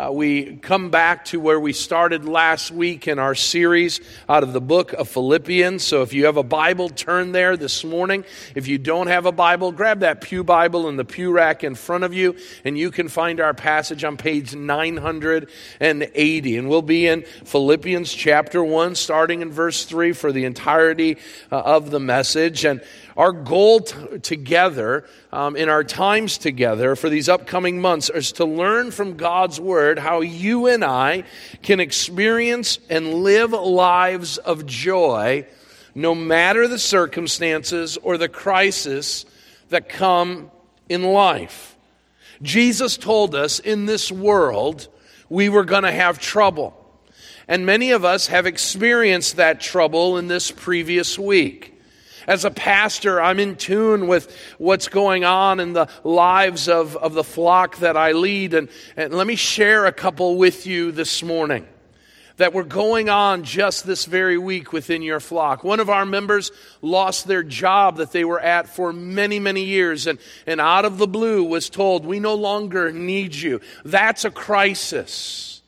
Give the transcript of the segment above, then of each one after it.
Uh, we come back to where we started last week in our series out of the book of Philippians. So if you have a Bible, turn there this morning. If you don't have a Bible, grab that Pew Bible in the pew rack in front of you, and you can find our passage on page 980. And we'll be in Philippians chapter 1, starting in verse 3 for the entirety uh, of the message. And our goal t- together um, in our times together for these upcoming months is to learn from God's Word how you and I can experience and live lives of joy no matter the circumstances or the crisis that come in life. Jesus told us in this world we were going to have trouble. And many of us have experienced that trouble in this previous week. As a pastor, I'm in tune with what's going on in the lives of, of the flock that I lead. And, and let me share a couple with you this morning that were going on just this very week within your flock. One of our members lost their job that they were at for many, many years and, and out of the blue was told, We no longer need you. That's a crisis.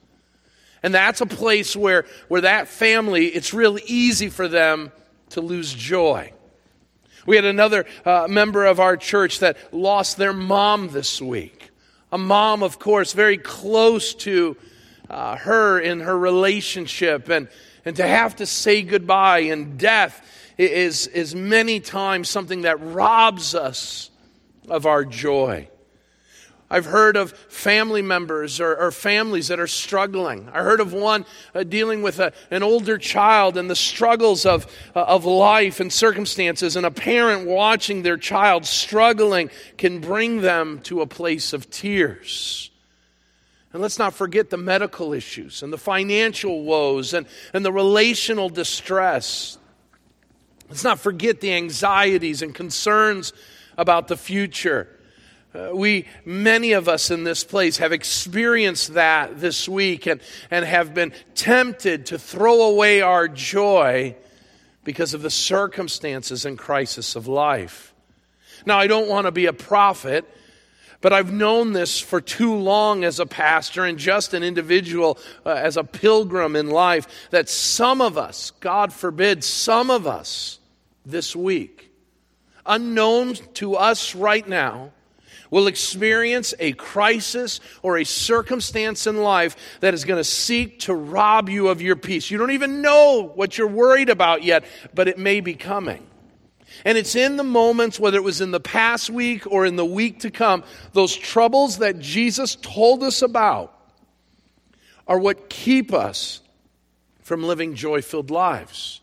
And that's a place where, where that family, it's real easy for them to lose joy. We had another uh, member of our church that lost their mom this week. A mom, of course, very close to uh, her in her relationship. And, and to have to say goodbye in death is, is many times something that robs us of our joy. I've heard of family members or, or, families that are struggling. I heard of one uh, dealing with a, an older child and the struggles of, uh, of life and circumstances, and a parent watching their child struggling can bring them to a place of tears. And let's not forget the medical issues and the financial woes and, and the relational distress. Let's not forget the anxieties and concerns about the future. Uh, we, many of us in this place, have experienced that this week and, and have been tempted to throw away our joy because of the circumstances and crisis of life. Now, I don't want to be a prophet, but I've known this for too long as a pastor and just an individual, uh, as a pilgrim in life, that some of us, God forbid, some of us this week, unknown to us right now, will experience a crisis or a circumstance in life that is going to seek to rob you of your peace. You don't even know what you're worried about yet, but it may be coming. And it's in the moments, whether it was in the past week or in the week to come, those troubles that Jesus told us about are what keep us from living joy filled lives.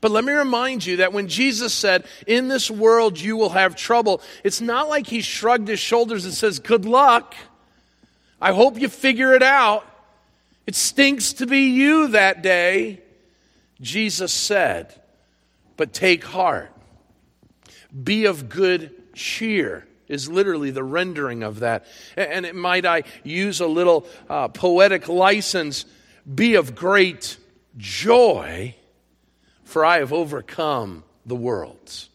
But let me remind you that when Jesus said, In this world you will have trouble, it's not like he shrugged his shoulders and says, Good luck. I hope you figure it out. It stinks to be you that day. Jesus said, But take heart. Be of good cheer is literally the rendering of that. And it, might I use a little uh, poetic license, be of great joy for I have overcome the world.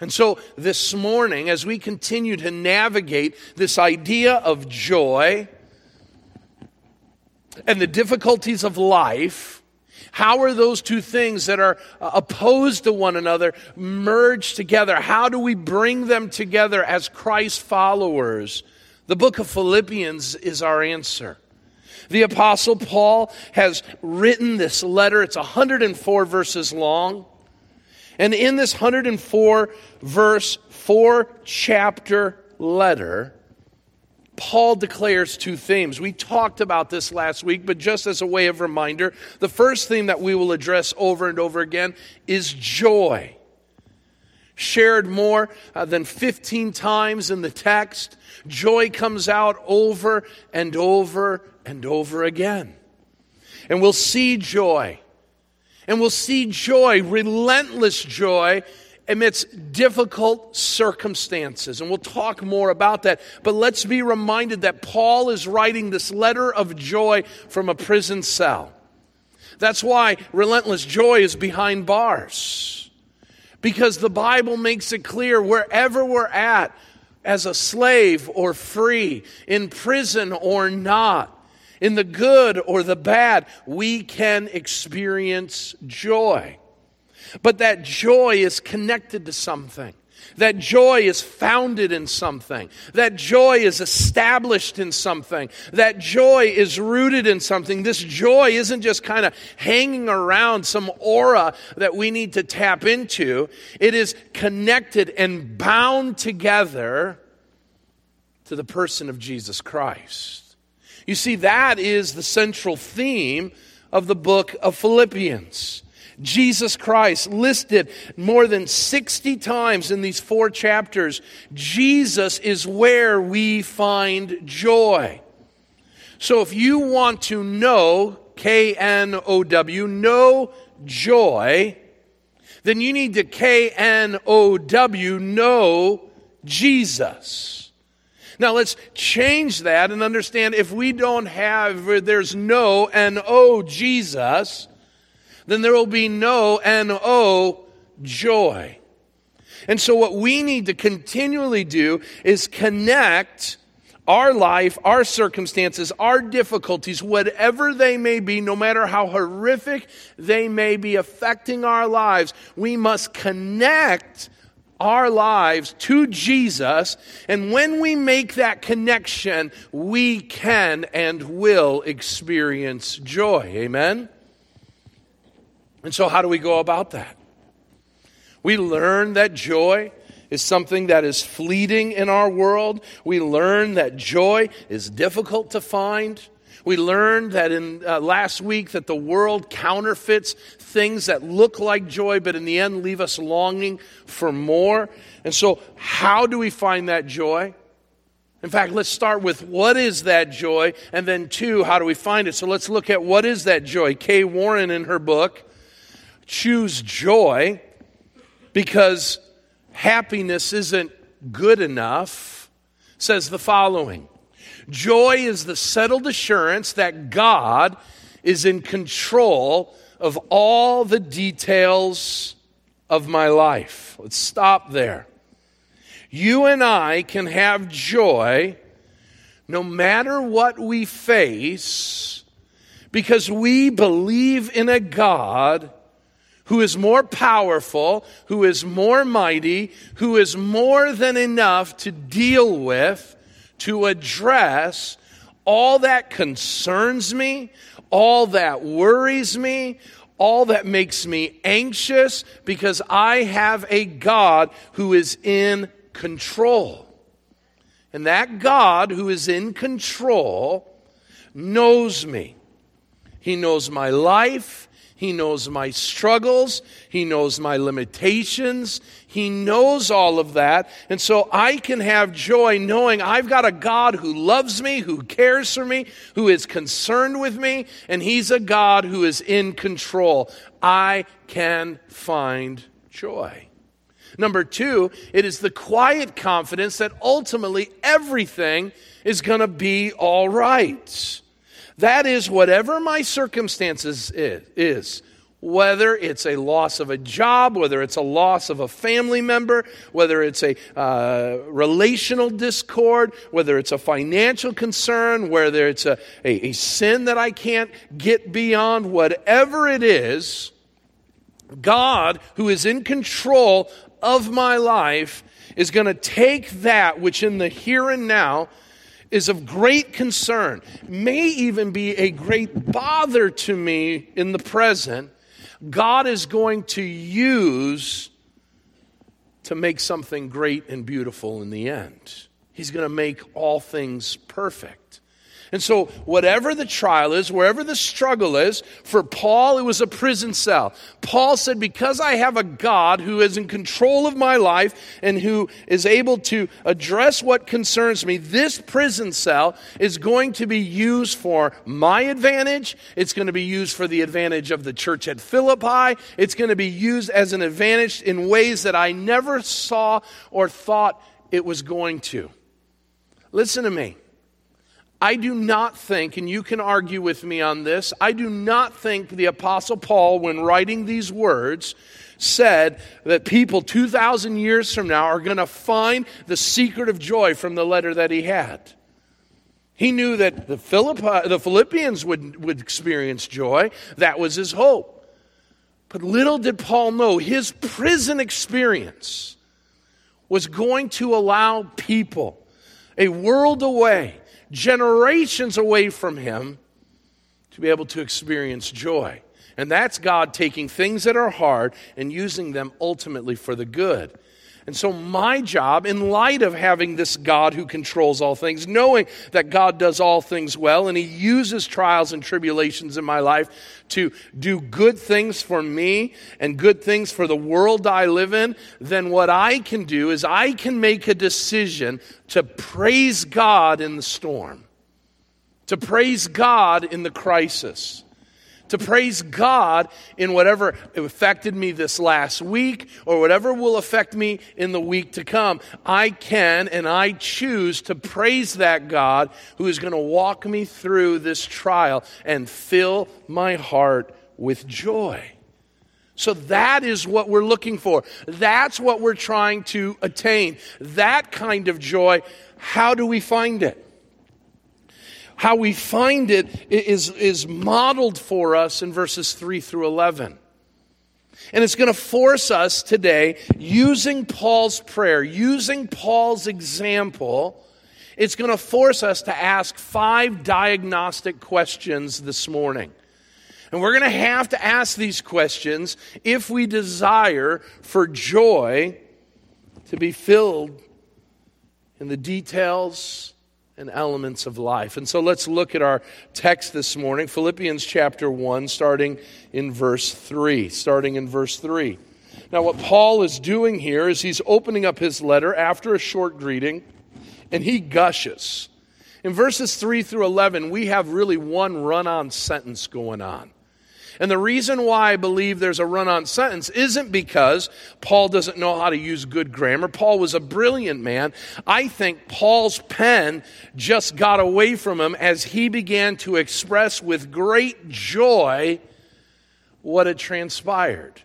And so this morning, as we continue to navigate this idea of joy and the difficulties of life, how are those two things that are uh, opposed to one another merged together? How do we bring them together as Christ followers? The book of Philippians is our answer. The Apostle Paul has written this letter. It's 104 verses long. And in this 104 verse, four chapter letter, Paul declares two themes. We talked about this last week, but just as a way of reminder, the first theme that we will address over and over again is joy. Shared more uh, than 15 times in the text. Joy comes out over and over and over again. And we'll see joy. And we'll see joy, relentless joy, amidst difficult circumstances. And we'll talk more about that. But let's be reminded that Paul is writing this letter of joy from a prison cell. That's why relentless joy is behind bars. Because the Bible makes it clear wherever we're at, as a slave or free, in prison or not, In the good or the bad, we can experience joy. But that joy is connected to something. That joy is founded in something. That joy is established in something. That joy is rooted in something. This joy isn't just kind of hanging around some aura that we need to tap into. It is connected and bound together to the person of Jesus Christ. You see, that is the central theme of the book of Philippians. Jesus Christ listed more than 60 times in these four chapters. Jesus is where we find joy. So if you want to know, K N O W, know joy, then you need to K N O W, know Jesus. Now let's change that and understand if we don't have, there's no and N O Jesus, then there will be no and N-O joy. And so what we need to continually do is connect our life, our circumstances, our difficulties, whatever they may be, no matter how horrific they may be affecting our lives, we must connect our lives to Jesus. And when we make that connection, we can and will experience joy. Amen? And so, how do we go about that? We learn that joy is something that is fleeting in our world. We learn that joy is difficult to find. We learned that in uh, last week that the world counterfeits things that look like joy, but in the end leave us longing for more. And so, how do we find that joy? In fact, let's start with what is that joy, and then two, how do we find it? So let's look at what is that joy. Kay Warren, in her book, choose joy because happiness isn't good enough says the following Joy is the settled assurance that God is in control of all the details of my life. Let's stop there. You and I can have joy no matter what we face because we believe in a God who is more powerful, who is more mighty, who is more than enough to deal with, to address all that concerns me, all that worries me, all that makes me anxious, because I have a God who is in control. And that God who is in control knows me. He knows my life. He knows my struggles. He knows my limitations. He knows all of that. And so I can have joy knowing I've got a God who loves me, who cares for me, who is concerned with me, and He's a God who is in control. I can find joy. Number two, it is the quiet confidence that ultimately everything is going to be all right. That is, whatever my circumstances is, whether it's a loss of a job, whether it's a loss of a family member, whether it's a uh, relational discord, whether it's a financial concern, whether it's a, a, a sin that I can't get beyond, whatever it is, God, who is in control of my life, is going to take that which in the here and now is of great concern, may even be a great bother to me in the present, God is going to use to make something great and beautiful in the end. He's going to make all things perfect. And so, whatever the trial is, wherever the struggle is, for Paul, it was a prison cell. Paul said, Because I have a God who is in control of my life and who is able to address what concerns me, this prison cell is going to be used for my advantage. It's going to be used for the advantage of the church at Philippi. It's going to be used as an advantage in ways that I never saw or thought it was going to. Listen to me. I do not think, and you can argue with me on this, I do not think the Apostle Paul, when writing these words, said that people 2,000 years from now are going to find the secret of joy from the letter that he had. He knew that the, Philippi, the Philippians would, would experience joy. That was his hope. But little did Paul know his prison experience was going to allow people a world away, generations away from him, to be able to experience joy. And that's God taking things that are hard and using them ultimately for the good. And so, my job, in light of having this God who controls all things, knowing that God does all things well, and He uses trials and tribulations in my life to do good things for me and good things for the world I live in, then what I can do is I can make a decision to praise God in the storm, to praise God in the crisis to praise God in whatever affected me this last week or whatever will affect me in the week to come. I can and I choose to praise that God who is going to walk me through this trial and fill my heart with joy. So that is what we're looking for. That's what we're trying to attain. That kind of joy. How do we find it? How we find it is, is modeled for us in verses 3 through 11. And it's going to force us today, using Paul's prayer, using Paul's example, it's going to force us to ask five diagnostic questions this morning. And we're going to have to ask these questions if we desire for joy to be filled in the details and elements of life. And so let's look at our text this morning, Philippians chapter 1, starting in verse 3. Starting in verse 3. Now, what Paul is doing here is he's opening up his letter after a short greeting, and he gushes. In verses 3 through 11, we have really one run on sentence going on. And the reason why I believe there's a run on sentence isn't because Paul doesn't know how to use good grammar. Paul was a brilliant man. I think Paul's pen just got away from him as he began to express with great joy what had transpired.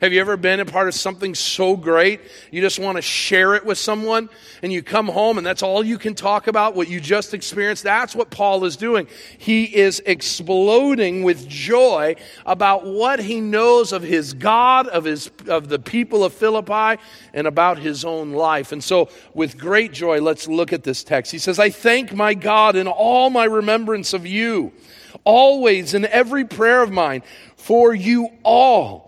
Have you ever been a part of something so great you just want to share it with someone and you come home and that's all you can talk about what you just experienced? That's what Paul is doing. He is exploding with joy about what he knows of his God, of his of the people of Philippi and about his own life. And so with great joy let's look at this text. He says, "I thank my God in all my remembrance of you, always in every prayer of mine for you all."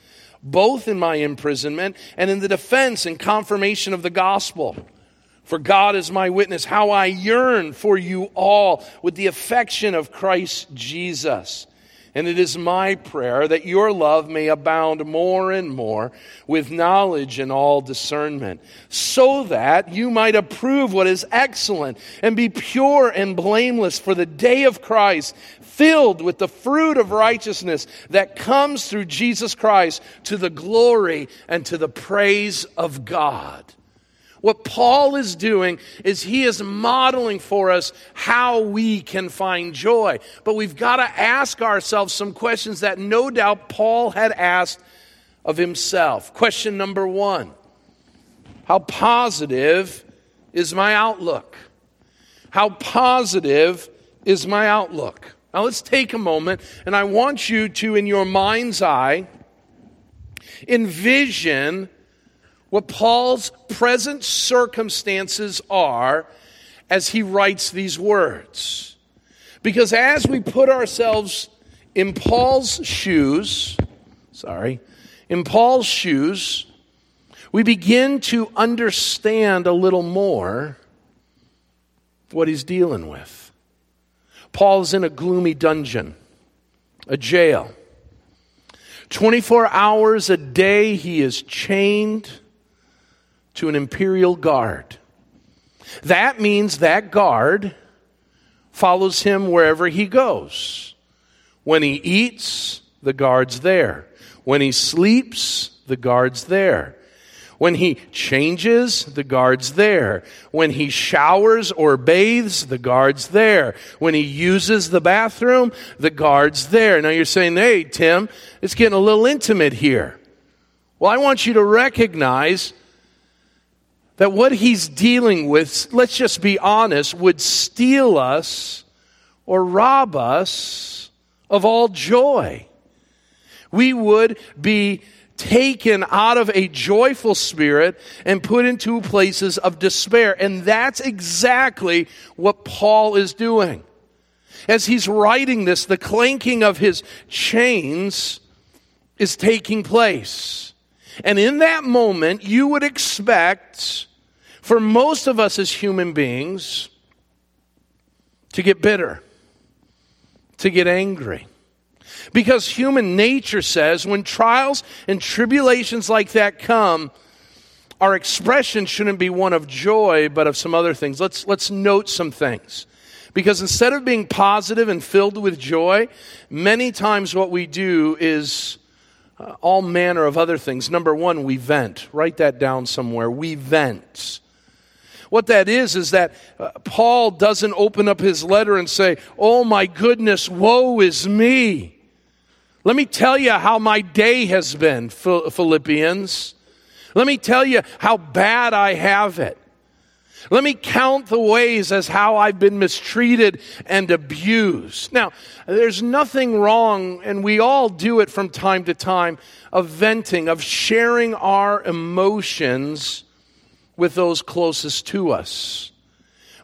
both in my imprisonment and in the defense and confirmation of the gospel. For God is my witness, how I yearn for you all with the affection of Christ Jesus. And it is my prayer that your love may abound more and more with knowledge and all discernment, so that you might approve what is excellent and be pure and blameless for the day of Christ, filled with the fruit of righteousness that comes through Jesus Christ to the glory and to the praise of God. What Paul is doing is he is modeling for us how we can find joy. But we've got to ask ourselves some questions that no doubt Paul had asked of himself. Question number one How positive is my outlook? How positive is my outlook? Now let's take a moment and I want you to, in your mind's eye, envision what Paul's present circumstances are as he writes these words. Because as we put ourselves in Paul's shoes, sorry, in Paul's shoes, we begin to understand a little more what he's dealing with. Paul's in a gloomy dungeon, a jail. 24 hours a day he is chained to an imperial guard. That means that guard follows him wherever he goes. When he eats, the guard's there. When he sleeps, the guard's there. When he changes, the guard's there. When he showers or bathes, the guard's there. When he uses the bathroom, the guard's there. Now you're saying, hey, Tim, it's getting a little intimate here. Well, I want you to recognize that what he's dealing with, let's just be honest, would steal us or rob us of all joy. We would be taken out of a joyful spirit and put into places of despair. And that's exactly what Paul is doing. As he's writing this, the clanking of his chains is taking place. And in that moment, you would expect for most of us as human beings to get bitter, to get angry because human nature says when trials and tribulations like that come, our expression shouldn't be one of joy, but of some other things. Let's, let's note some things. Because instead of being positive and filled with joy, many times what we do is uh, all manner of other things. Number one, we vent. Write that down somewhere. We vent. What that is, is that uh, Paul doesn't open up his letter and say, Oh my goodness, woe is me. Let me tell you how my day has been, Philippians. Let me tell you how bad I have it. Let me count the ways as how I've been mistreated and abused. Now, there's nothing wrong, and we all do it from time to time, of venting, of sharing our emotions with those closest to us.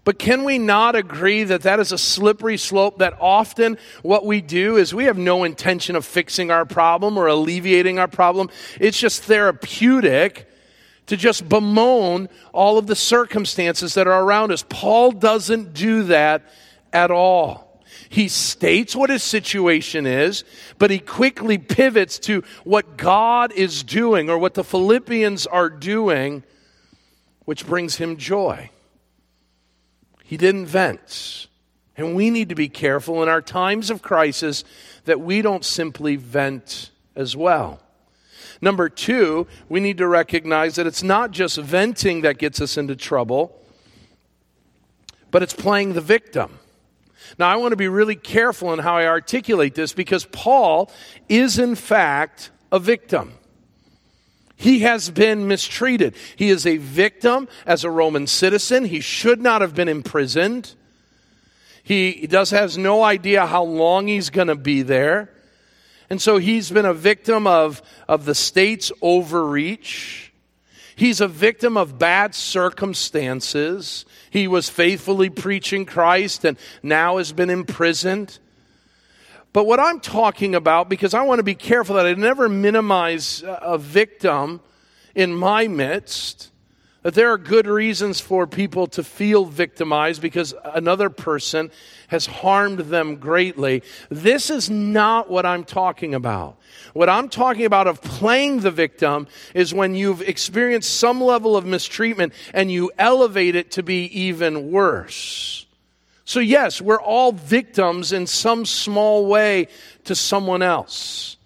But can we not agree that that is a slippery slope that often what we do is we have no intention of fixing our problem or alleviating our problem. It's just therapeutic to just bemoan all of the circumstances that are around us. Paul doesn't do that at all. He states what his situation is, but he quickly pivots to what God is doing or what the Philippians are doing, which brings him joy. He didn't vent. And we need to be careful in our times of crisis that we don't simply vent as well. Number two, we need to recognize that it's not just venting that gets us into trouble, but it's playing the victim. Now, I want to be really careful in how I articulate this because Paul is, in fact, a victim. He has been mistreated. He is a victim as a Roman citizen. He should not have been imprisoned. He does has no idea how long he's going to be there. And so he's been a victim of, of the state's overreach. He's a victim of bad circumstances. He was faithfully preaching Christ and now has been imprisoned. But what I'm talking about, because I want to be careful that I never minimize a victim in my midst, that there are good reasons for people to feel victimized because another person has harmed them greatly. This is not what I'm talking about. What I'm talking about of playing the victim is when you've experienced some level of mistreatment and you elevate it to be even worse. So, yes, we're all victims in some small way to someone else.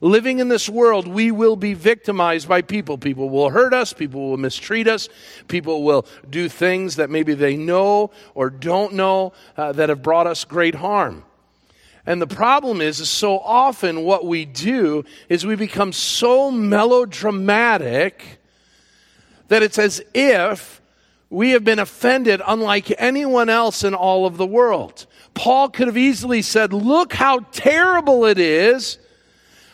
Living in this world, we will be victimized by people. People will hurt us, people will mistreat us, people will do things that maybe they know or don't know uh, that have brought us great harm. And the problem is, is so often what we do is we become so melodramatic that it's as if we have been offended unlike anyone else in all of the world. Paul could have easily said, Look how terrible it is,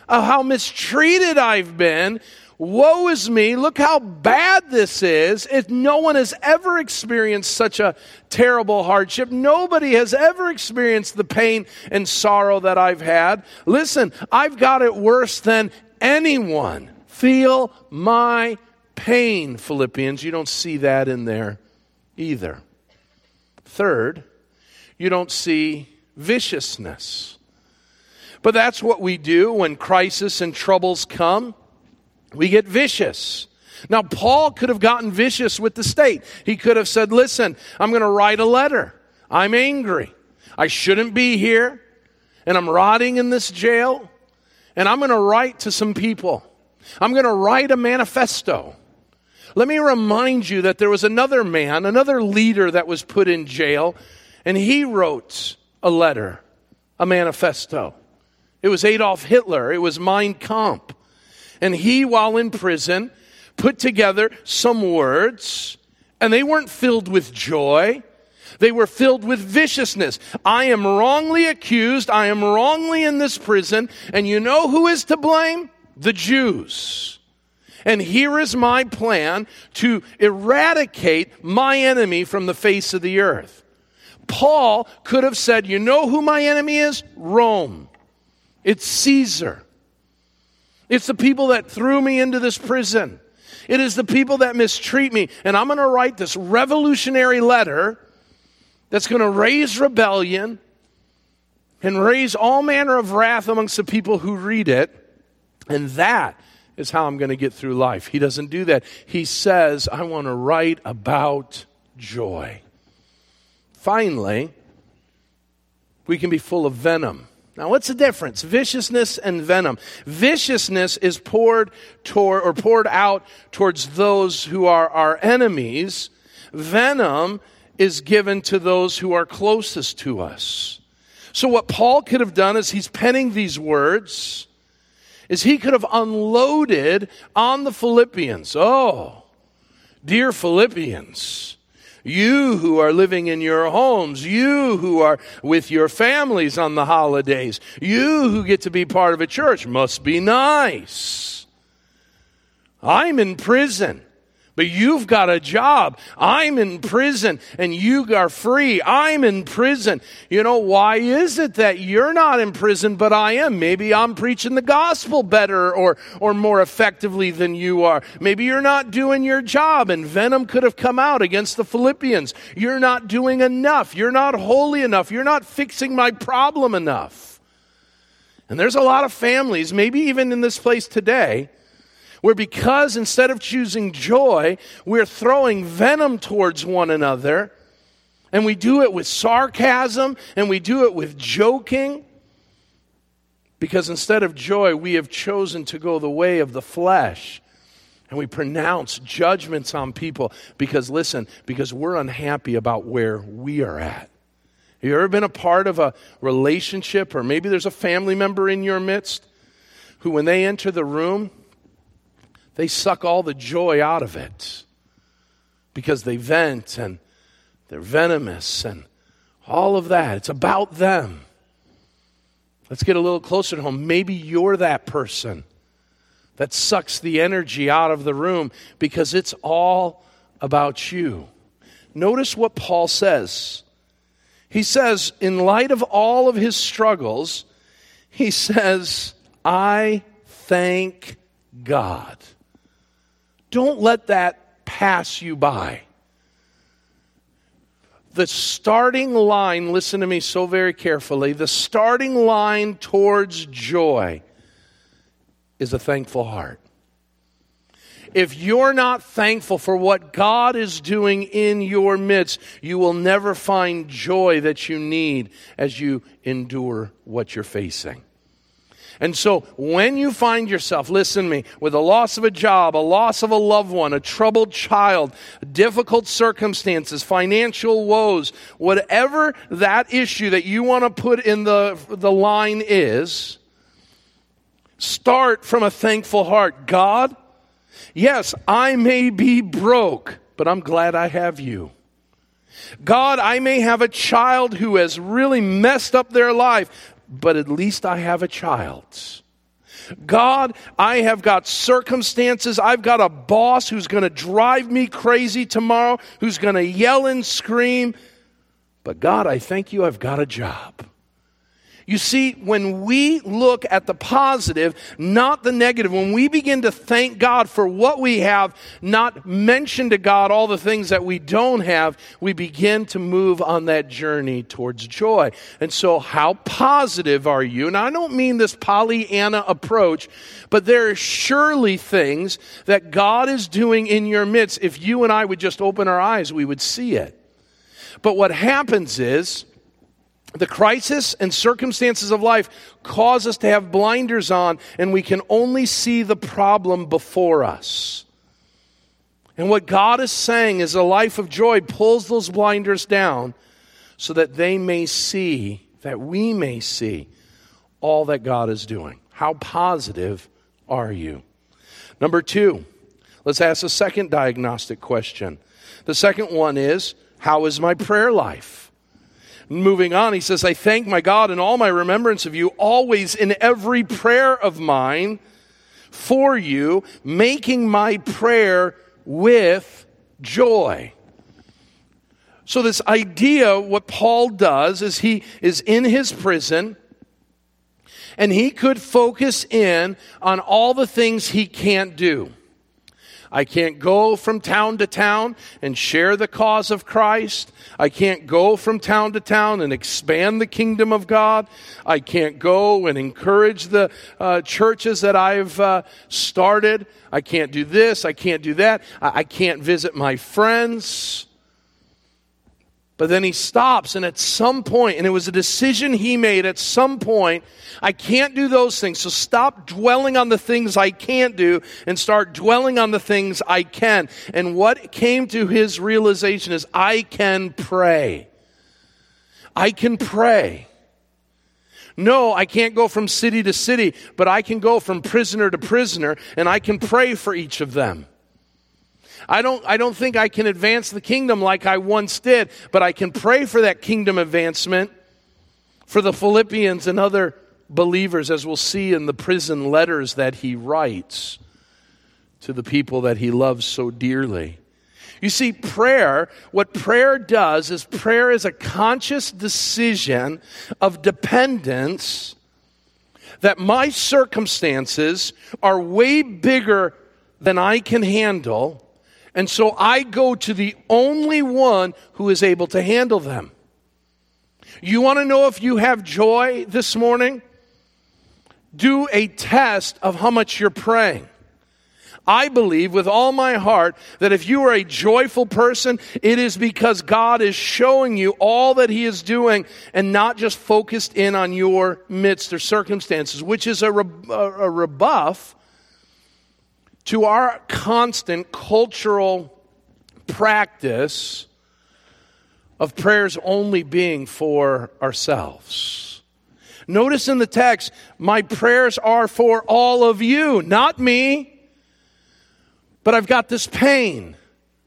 uh, how mistreated I've been. Woe is me. Look how bad this is. If no one has ever experienced such a terrible hardship, nobody has ever experienced the pain and sorrow that I've had. Listen, I've got it worse than anyone. Feel my pain, Philippians. You don't see that in there either. Third, you don't see viciousness. But that's what we do when crisis and troubles come. We get vicious. Now, Paul could have gotten vicious with the state. He could have said, Listen, I'm going to write a letter. I'm angry. I shouldn't be here. and I'm rotting in this jail, and I'm going to write to some people. I'm going to write a manifesto. Let me remind you that there was another man, another leader that was put in jail, and he wrote a letter, a manifesto. It was Adolf Hitler, it was Mein Kampf. And he, while in prison, put together some words, and they weren't filled with joy. They were filled with viciousness. I am wrongly accused. I am wrongly in this prison. And you know who is to blame? The Jews. And here is my plan to eradicate my enemy from the face of the earth. Paul could have said, You know who my enemy is? Rome. It's Caesar. It's the people that threw me into this prison. It is the people that mistreat me. And I'm going to write this revolutionary letter that's going to raise rebellion and raise all manner of wrath amongst the people who read it. And that is how I'm going to get through life. He doesn't do that. He says, I want to write about joy. Finally, we can be full of venom. Now, what's the difference? Viciousness and venom. Viciousness is poured toward or poured out towards those who are our enemies. Venom is given to those who are closest to us. So what Paul could have done is he's penning these words is he could have unloaded on the Philippians. Oh, dear Philippians, you who are living in your homes, you who are with your families on the holidays, you who get to be part of a church must be nice. I'm in prison. But you've got a job. I'm in prison and you are free. I'm in prison. You know, why is it that you're not in prison, but I am? Maybe I'm preaching the gospel better or, or more effectively than you are. Maybe you're not doing your job and venom could have come out against the Philippians. You're not doing enough. You're not holy enough. You're not fixing my problem enough. And there's a lot of families, maybe even in this place today, where because instead of choosing joy, we're throwing venom towards one another, and we do it with sarcasm and we do it with joking. Because instead of joy, we have chosen to go the way of the flesh. And we pronounce judgments on people because, listen, because we're unhappy about where we are at. Have you ever been a part of a relationship, or maybe there's a family member in your midst who, when they enter the room, they suck all the joy out of it because they vent and they're venomous and all of that. It's about them. Let's get a little closer to home. Maybe you're that person that sucks the energy out of the room because it's all about you. Notice what Paul says. He says, in light of all of his struggles, he says, I thank God. Don't let that pass you by. The starting line, listen to me so very carefully, the starting line towards joy is a thankful heart. If you're not thankful for what God is doing in your midst, you will never find joy that you need as you endure what you're facing. And so when you find yourself, listen to me, with a loss of a job, a loss of a loved one, a troubled child, difficult circumstances, financial woes, whatever that issue that you want to put in the, the line is, start from a thankful heart. God, yes, I may be broke, but I'm glad I have you. God, I may have a child who has really messed up their life, but at least I have a child. God, I have got circumstances. I've got a boss who's going to drive me crazy tomorrow, who's going to yell and scream. But God, I thank you, I've got a job. You see, when we look at the positive, not the negative, when we begin to thank God for what we have, not mention to God all the things that we don't have, we begin to move on that journey towards joy. And so, how positive are you? And I don't mean this Pollyanna approach, but there are surely things that God is doing in your midst. If you and I would just open our eyes, we would see it. But what happens is, the crisis and circumstances of life cause us to have blinders on, and we can only see the problem before us. And what God is saying is a life of joy pulls those blinders down so that they may see, that we may see all that God is doing. How positive are you? Number two, let's ask a second diagnostic question. The second one is, How is my prayer life? Moving on, he says, I thank my God in all my remembrance of you, always in every prayer of mine for you, making my prayer with joy. So, this idea, what Paul does is he is in his prison and he could focus in on all the things he can't do. I can't go from town to town and share the cause of Christ. I can't go from town to town and expand the kingdom of God. I can't go and encourage the uh, churches that I've uh, started. I can't do this. I can't do that. I, I can't visit my friends. But then he stops, and at some point, and it was a decision he made at some point, I can't do those things. So stop dwelling on the things I can't do and start dwelling on the things I can. And what came to his realization is I can pray. I can pray. No, I can't go from city to city, but I can go from prisoner to prisoner, and I can pray for each of them. I don't, I don't think I can advance the kingdom like I once did, but I can pray for that kingdom advancement for the Philippians and other believers, as we'll see in the prison letters that he writes to the people that he loves so dearly. You see, prayer, what prayer does is prayer is a conscious decision of dependence that my circumstances are way bigger than I can handle and so I go to the only one who is able to handle them. You want to know if you have joy this morning? Do a test of how much you're praying. I believe with all my heart that if you are a joyful person, it is because God is showing you all that He is doing and not just focused in on your midst or circumstances, which is a, rebuff to our constant cultural practice of prayers only being for ourselves. Notice in the text, my prayers are for all of you, not me. But I've got this pain.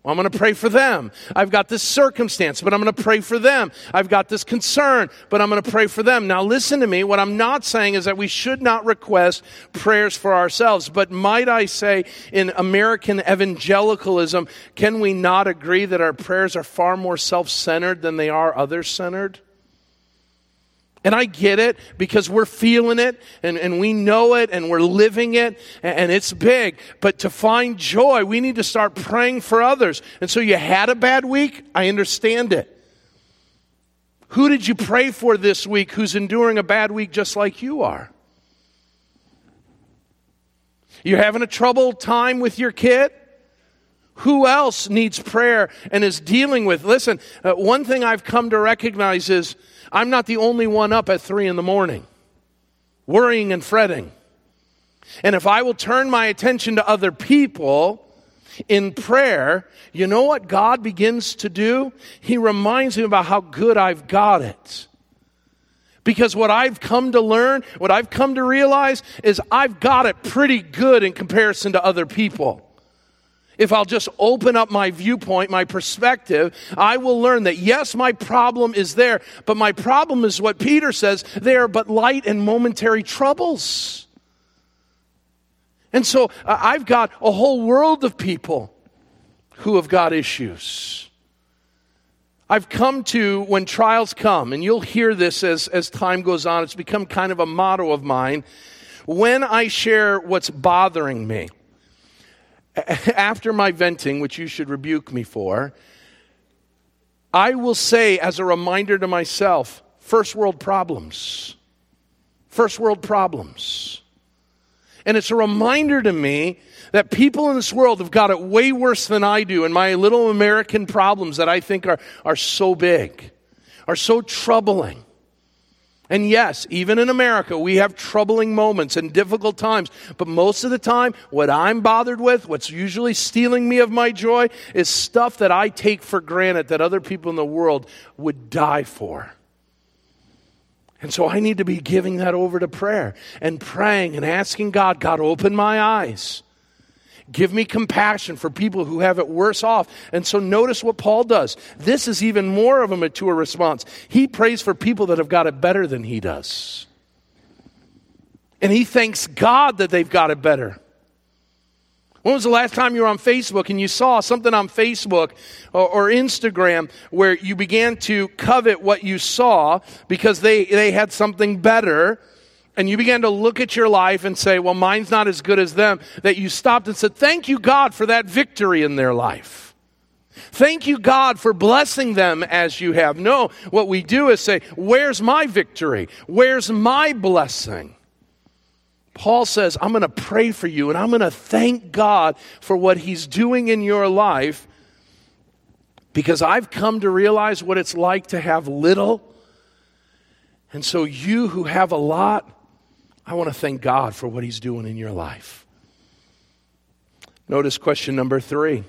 I'm going to pray for them. I've got this circumstance, but I'm going to pray for them. I've got this concern, but I'm going to pray for them. Now, listen to me. What I'm not saying is that we should not request prayers for ourselves, but might I say, in American evangelicalism, can we not agree that our prayers are far more self centered than they are other centered? And I get it because we're feeling it and, and we know it and we're living it and, and it's big. But to find joy, we need to start praying for others. And so you had a bad week? I understand it. Who did you pray for this week who's enduring a bad week just like you are? You're having a troubled time with your kid? Who else needs prayer and is dealing with? Listen, uh, one thing I've come to recognize is I'm not the only one up at three in the morning, worrying and fretting. And if I will turn my attention to other people in prayer, you know what God begins to do? He reminds me about how good I've got it. Because what I've come to learn, what I've come to realize is I've got it pretty good in comparison to other people if I'll just open up my viewpoint, my perspective, I will learn that yes, my problem is there, but my problem is what Peter says they are but light and momentary troubles. And so uh, I've got a whole world of people who have got issues. I've come to when trials come, and you'll hear this as, as time goes on, it's become kind of a motto of mine. When I share what's bothering me, after my venting, which you should rebuke me for, I will say as a reminder to myself first world problems. First world problems. And it's a reminder to me that people in this world have got it way worse than I do, and my little American problems that I think are, are so big, are so troubling. And yes, even in America, we have troubling moments and difficult times. But most of the time, what I'm bothered with, what's usually stealing me of my joy, is stuff that I take for granted that other people in the world would die for. And so I need to be giving that over to prayer and praying and asking God, God, open my eyes. Give me compassion for people who have it worse off. And so notice what Paul does. This is even more of a mature response. He prays for people that have got it better than he does. And he thanks God that they've got it better. When was the last time you were on Facebook and you saw something on Facebook or, or, Instagram where you began to covet what you saw because they, they had something better and you began to look at your life and say, well, mine's not as good as them, that you stopped and said, thank you, God, for that victory in their life. Thank you, God, for blessing them as you have. No, what we do is say, where's my victory? Where's my blessing? Paul says, I'm going to pray for you and I'm going to thank God for what He's doing in your life because I've come to realize what it's like to have little. And so, you who have a lot, I want to thank God for what He's doing in your life. Notice question number three.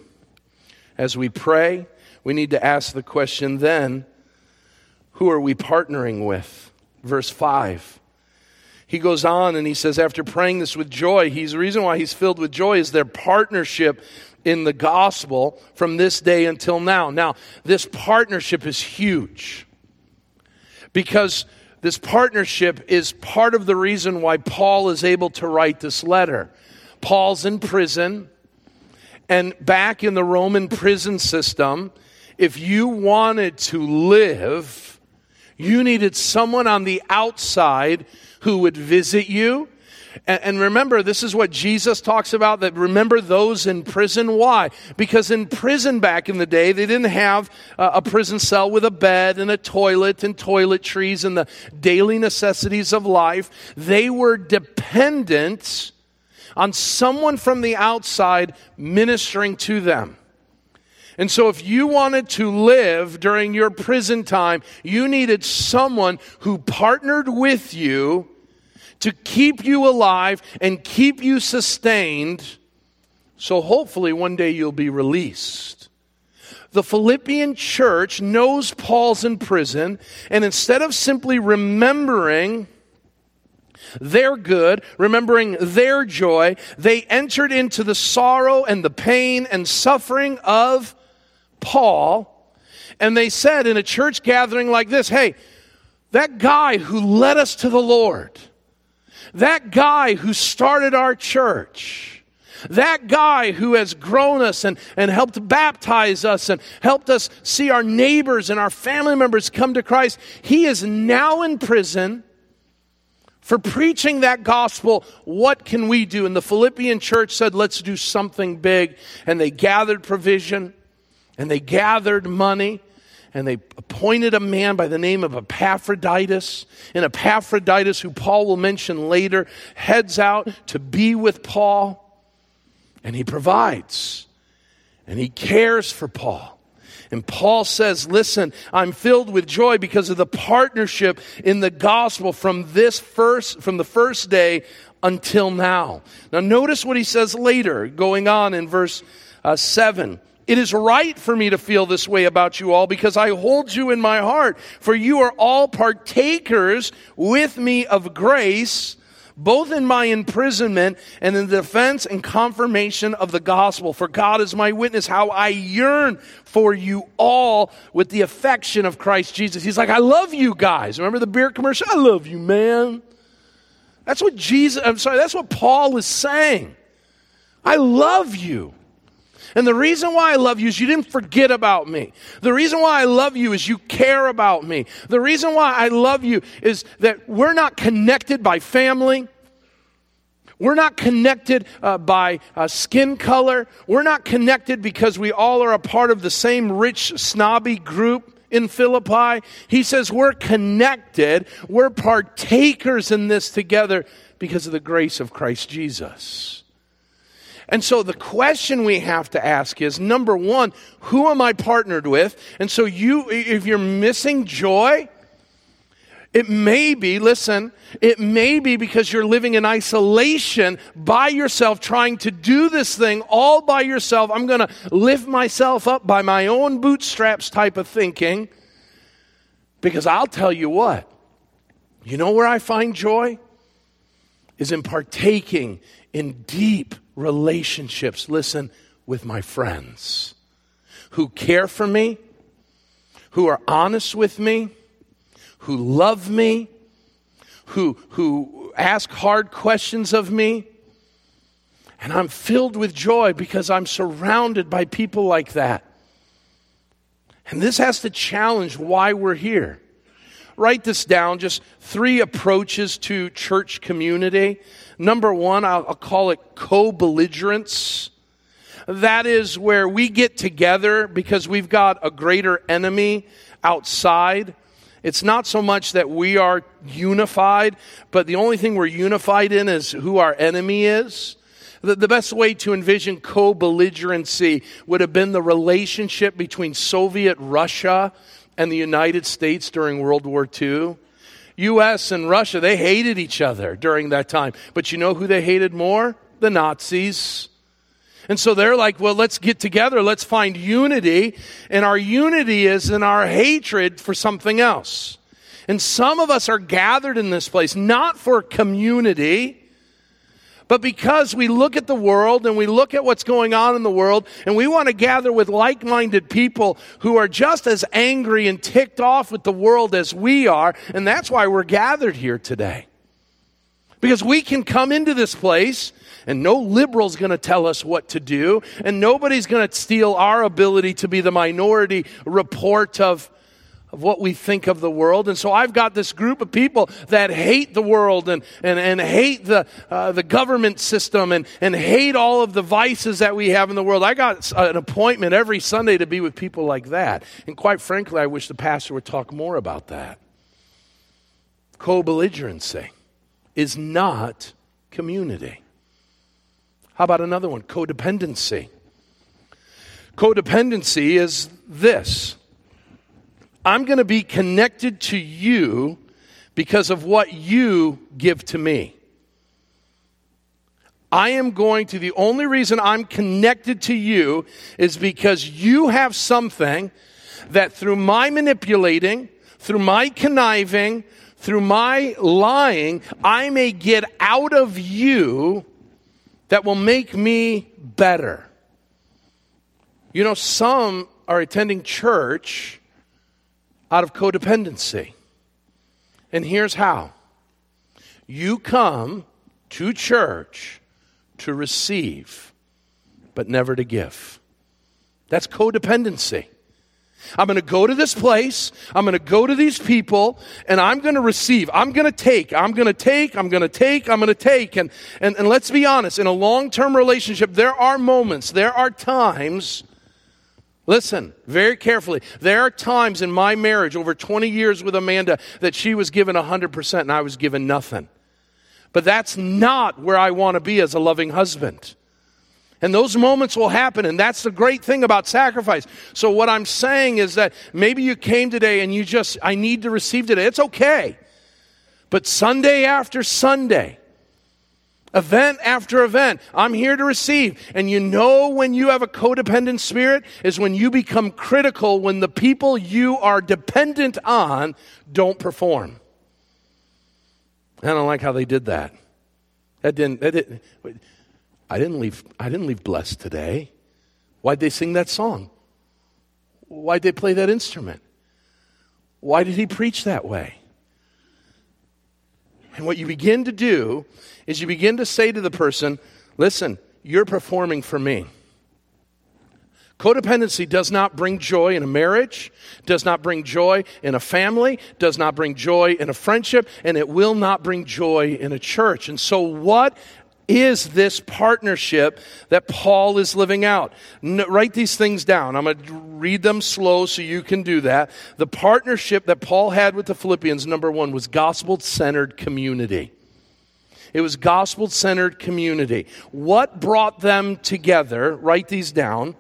As we pray, we need to ask the question then who are we partnering with? Verse 5. He goes on and he says, after praying this with joy, he's the reason why he's filled with joy is their partnership in the gospel from this day until now. Now, this partnership is huge because this partnership is part of the reason why Paul is able to write this letter. Paul's in prison, and back in the Roman prison system, if you wanted to live, you needed someone on the outside who would visit you and, and remember, this is what Jesus talks about that remember those in prison. Why? Because in prison back in the day, they didn't have uh, a prison cell with a bed and a toilet and toiletries and the daily necessities of life. They were dependent on someone from the outside ministering to them. And so, if you wanted to live during your prison time, you needed someone who partnered with you to keep you alive and keep you sustained. So hopefully one day you'll be released. The Philippian church knows Paul's in prison, and instead of simply remembering their good, remembering their joy, they entered into the sorrow and the pain and suffering of Paul. And they said in a church gathering like this, hey, that guy who led us to the Lord, that guy who started our church, that guy who has grown us and, and helped baptize us and helped us see our neighbors and our family members come to Christ, he is now in prison for preaching that gospel. What can we do? And the Philippian church said, let's do something big. And they gathered provision and they gathered money and they appointed a man by the name of Epaphroditus. And Epaphroditus, who Paul will mention later, heads out to be with Paul. And he provides. And he cares for Paul. And Paul says, Listen, I'm filled with joy because of the partnership in the gospel from this first, from the first day until now. Now, notice what he says later, going on in verse uh, 7. It is right for me to feel this way about you all because I hold you in my heart. For you are all partakers with me of grace, both in my imprisonment and in the defense and confirmation of the gospel. For God is my witness how I yearn for you all with the affection of Christ Jesus. He's like, I love you guys. Remember the beer commercial? I love you, man. That's what Jesus, I'm sorry, that's what Paul is saying. I love you. And the reason why I love you is you didn't forget about me. The reason why I love you is you care about me. The reason why I love you is that we're not connected by family. We're not connected uh, by uh, skin color. We're not connected because we all are a part of the same rich, snobby group in Philippi. He says we're connected. We're partakers in this together because of the grace of Christ Jesus. And so the question we have to ask is number one, who am I partnered with? And so you, if you're missing joy, It may be, listen, it may be because you're living in isolation by yourself, trying to do this thing all by yourself. I'm going to lift myself up by my own bootstraps type of thinking. Because I'll tell you what, you know where I find joy? Is in partaking in deep relationships, listen, with my friends who care for me, who are honest with me who love me, who, who ask hard questions of me. And I'm filled with joy because I'm surrounded by people like that. And this has to challenge why we're here. Write this down just three approaches to church community. Number one, I'll, I'll call it co belligerence. That is where we get together because we've got a greater enemy outside it's not so much that we are unified, but the only thing we're unified in is who our enemy is. The, the best way to envision co belligerency would have been the relationship between Soviet Russia and the United States during World War II. US and Russia, they hated each other during that time. But you know who they hated more? The Nazis. And so they're like, well, let's get together. Let's find unity. And our unity is in our hatred for something else. And some of us are gathered in this place not for community, but because we look at the world and we look at what's going on in the world and we want to gather with like minded people who are just as angry and ticked off with the world as we are. And that's why we're gathered here today. Because we can come into this place and no liberal's going to tell us what to do, and nobody's going to steal our ability to be the minority report of, of what we think of the world. And so I've got this group of people that hate the world and, and, and hate the, uh, the government system and, and hate all of the vices that we have in the world. I got an appointment every Sunday to be with people like that. And quite frankly, I wish the pastor would talk more about that. Co belligerency is not community. How about another one? Codependency. Codependency is this I'm going to be connected to you because of what you give to me. I am going to, the only reason I'm connected to you is because you have something that through my manipulating, through my conniving, through my lying, I may get out of you that will make me better. You know, some are attending church out of codependency. And here's how you come to church to receive, but never to give. That's codependency. I'm going to go to this place. I'm going to go to these people and I'm going to receive. I'm going to take. I'm going to take. I'm going to take. I'm going to take. And, and, and let's be honest, in a long term relationship, there are moments, there are times, listen very carefully, there are times in my marriage over 20 years with Amanda that she was given 100% and I was given nothing. But that's not where I want to be as a loving husband. And those moments will happen. And that's the great thing about sacrifice. So what I'm saying is that maybe you came today and you just, I need to receive today. It's okay. But Sunday after Sunday, event after event, I'm here to receive. And you know when you have a codependent spirit is when you become critical when the people you are dependent on don't perform. I don't like how they did that. That didn't, that didn't I didn't leave, I didn't leave blessed today. Why'd they sing that song? Why'd they play that instrument? Why did he preach that way? And what you begin to do is you begin to say to the person, listen, you're performing for me. Codependency does not bring joy in a marriage, does not bring joy in a family, does not bring joy in a friendship, and it will not bring joy in a church. And so, what is this partnership that Paul is living out? N- write these things down. I'm going to read them slow so you can do that. The partnership that Paul had with the Philippians, number one, was gospel centered community. It was gospel centered community. What brought them together, write these down,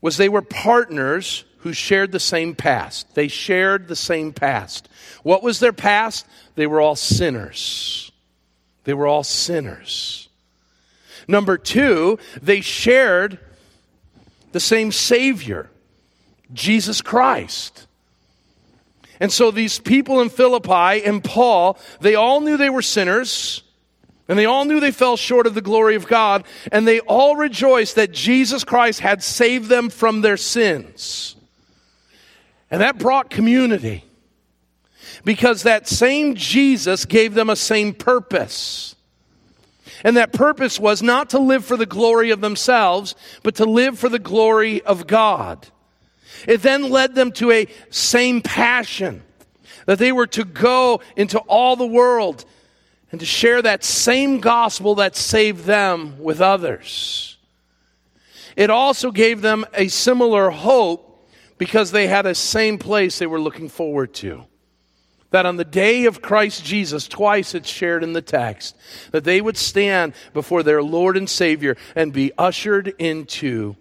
was they were partners who shared the same past. They shared the same past. What was their past? They were all sinners. They were all sinners. Number two, they shared the same Savior, Jesus Christ. And so these people in Philippi and Paul, they all knew they were sinners. And they all knew they fell short of the glory of God, and they all rejoiced that Jesus Christ had saved them from their sins. And that brought community. Because that same Jesus gave them a same purpose. And that purpose was not to live for the glory of themselves, but to live for the glory of God. It then led them to a same passion that they were to go into all the world and to share that same gospel that saved them with others. It also gave them a similar hope because they had a same place they were looking forward to. That on the day of Christ Jesus, twice it's shared in the text, that they would stand before their Lord and Savior and be ushered into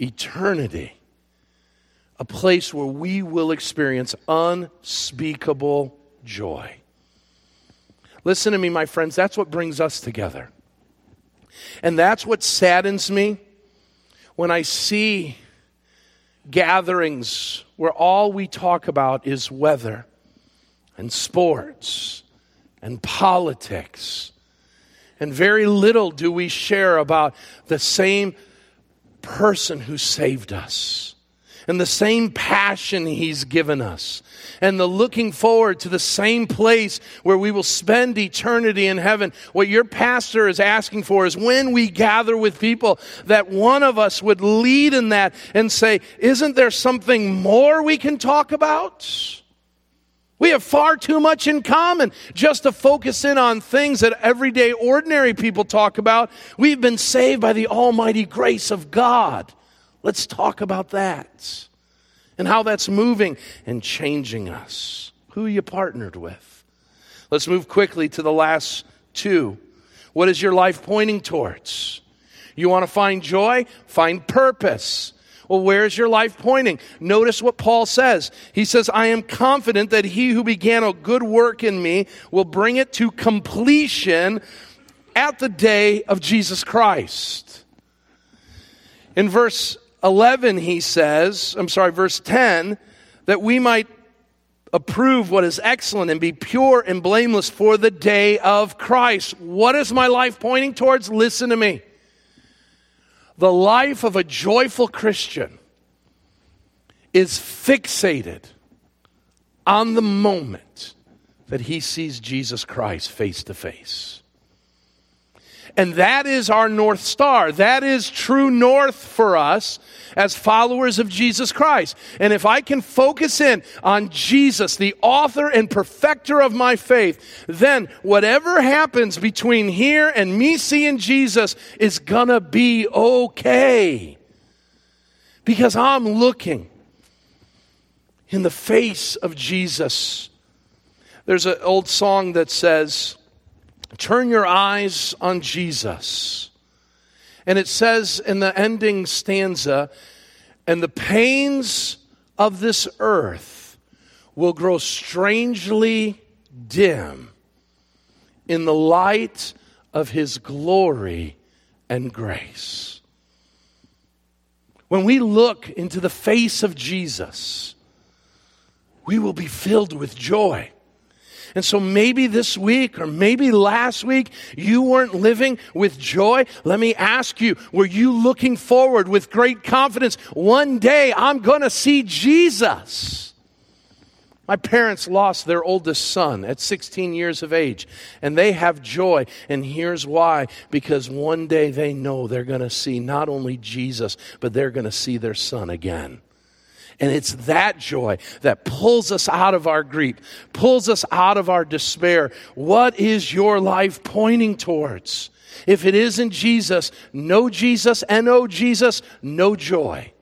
eternity. A place where we will experience unspeakable joy. Listen to me, my friends, that's what brings us together. And that's what saddens me when I see gatherings where all we talk about is weather and sports and politics. And very little do we share about the same person who saved us and the same passion He's given us, and the looking forward to the same place where we will spend eternity in heaven. What your pastor is asking for is when we gather with people, that one of us would lead in that and say, Isn't there something more we can talk about? We have far too much in common just to focus in on things that everyday ordinary people talk about. We've been saved by the almighty grace of God. Let's talk about that and how that's moving and changing us. Who you partnered with? Let's move quickly to the last two. What is your life pointing towards? You want to find joy? Find purpose. Well, where's your life pointing? Notice what Paul says. He says, I am confident that he who began a good work in me will bring it to completion at the day of Jesus Christ. In verse 11, he says, I'm sorry, verse 10, that we might approve what is excellent and be pure and blameless for the day of Christ. What is my life pointing towards? Listen to me. The life of a joyful Christian is fixated on the moment that he sees Jesus Christ face to face. And that is our North Star. That is true North for us as followers of Jesus Christ. And if I can focus in on Jesus, the author and perfecter of my faith, then whatever happens between here and me seeing Jesus is gonna be okay. Because I'm looking in the face of Jesus. There's an old song that says, Turn your eyes on Jesus. And it says in the ending stanza, and the pains of this earth will grow strangely dim in the light of his glory and grace. When we look into the face of Jesus, we will be filled with joy. And so maybe this week or maybe last week you weren't living with joy. Let me ask you, were you looking forward with great confidence? One day I'm going to see Jesus. My parents lost their oldest son at 16 years of age, and they have joy. And here's why because one day they know they're going to see not only Jesus, but they're going to see their son again. And it's that joy that pulls us out of our grief, pulls us out of our despair. What is your life pointing towards? If it isn't Jesus, no Jesus, and no Jesus, no joy.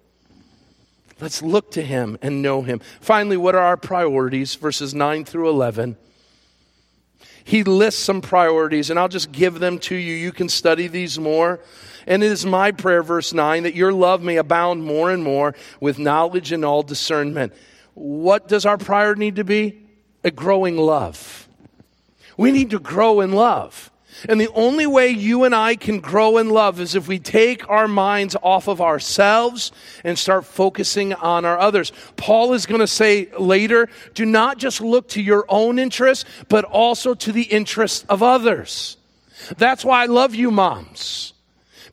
Let's look to him and know him. Finally, what are our priorities? Verses 9 through 11. He lists some priorities, and I'll just give them to you. You can study these more. And it is my prayer, verse 9, that your love may abound more and more with knowledge and all discernment. What does our priority need to be? A growing love. We need to grow in love. And the only way you and I can grow in love is if we take our minds off of ourselves and start focusing on our others. Paul is going to say later do not just look to your own interests, but also to the interests of others. That's why I love you, moms.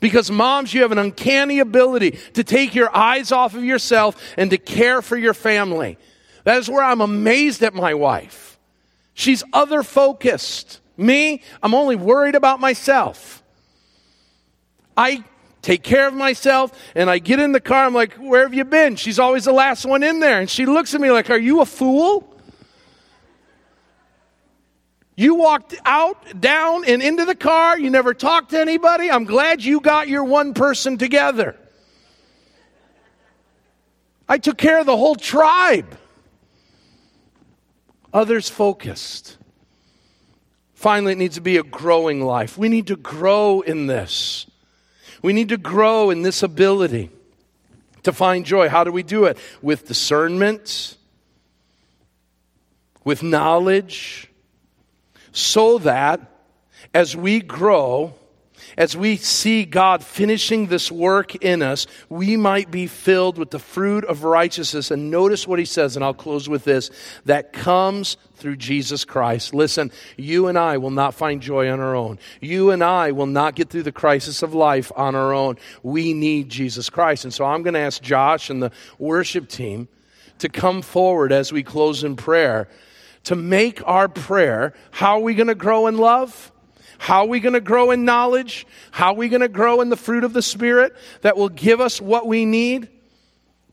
Because, moms, you have an uncanny ability to take your eyes off of yourself and to care for your family. That is where I'm amazed at my wife. She's other focused. Me, I'm only worried about myself. I take care of myself and I get in the car. I'm like, Where have you been? She's always the last one in there. And she looks at me like, Are you a fool? You walked out, down, and into the car. You never talked to anybody. I'm glad you got your one person together. I took care of the whole tribe. Others focused. Finally, it needs to be a growing life. We need to grow in this. We need to grow in this ability to find joy. How do we do it? With discernment, with knowledge so that as we grow, as we see God finishing this work in us, we might be filled with the fruit of righteousness. And notice what he says, and I'll close with this that comes through Jesus Christ. Listen, you and I will not find joy on our own. You and I will not get through the crisis of life on our own. We need Jesus Christ. And so I'm going to ask Josh and the worship team to come forward as we close in prayer to make our prayer how are we going to grow in love? How are we going to grow in knowledge? How are we going to grow in the fruit of the Spirit that will give us what we need?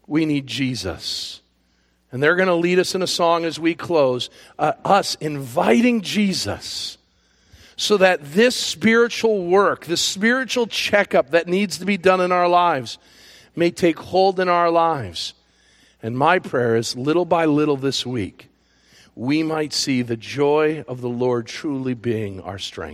We need Jesus. And they're going to lead us in a song as we close, uh, us inviting Jesus so that this spiritual work, this spiritual checkup that needs to be done in our lives, may take hold in our lives. And my prayer is little by little this week, we might see the joy of the Lord truly being our strength.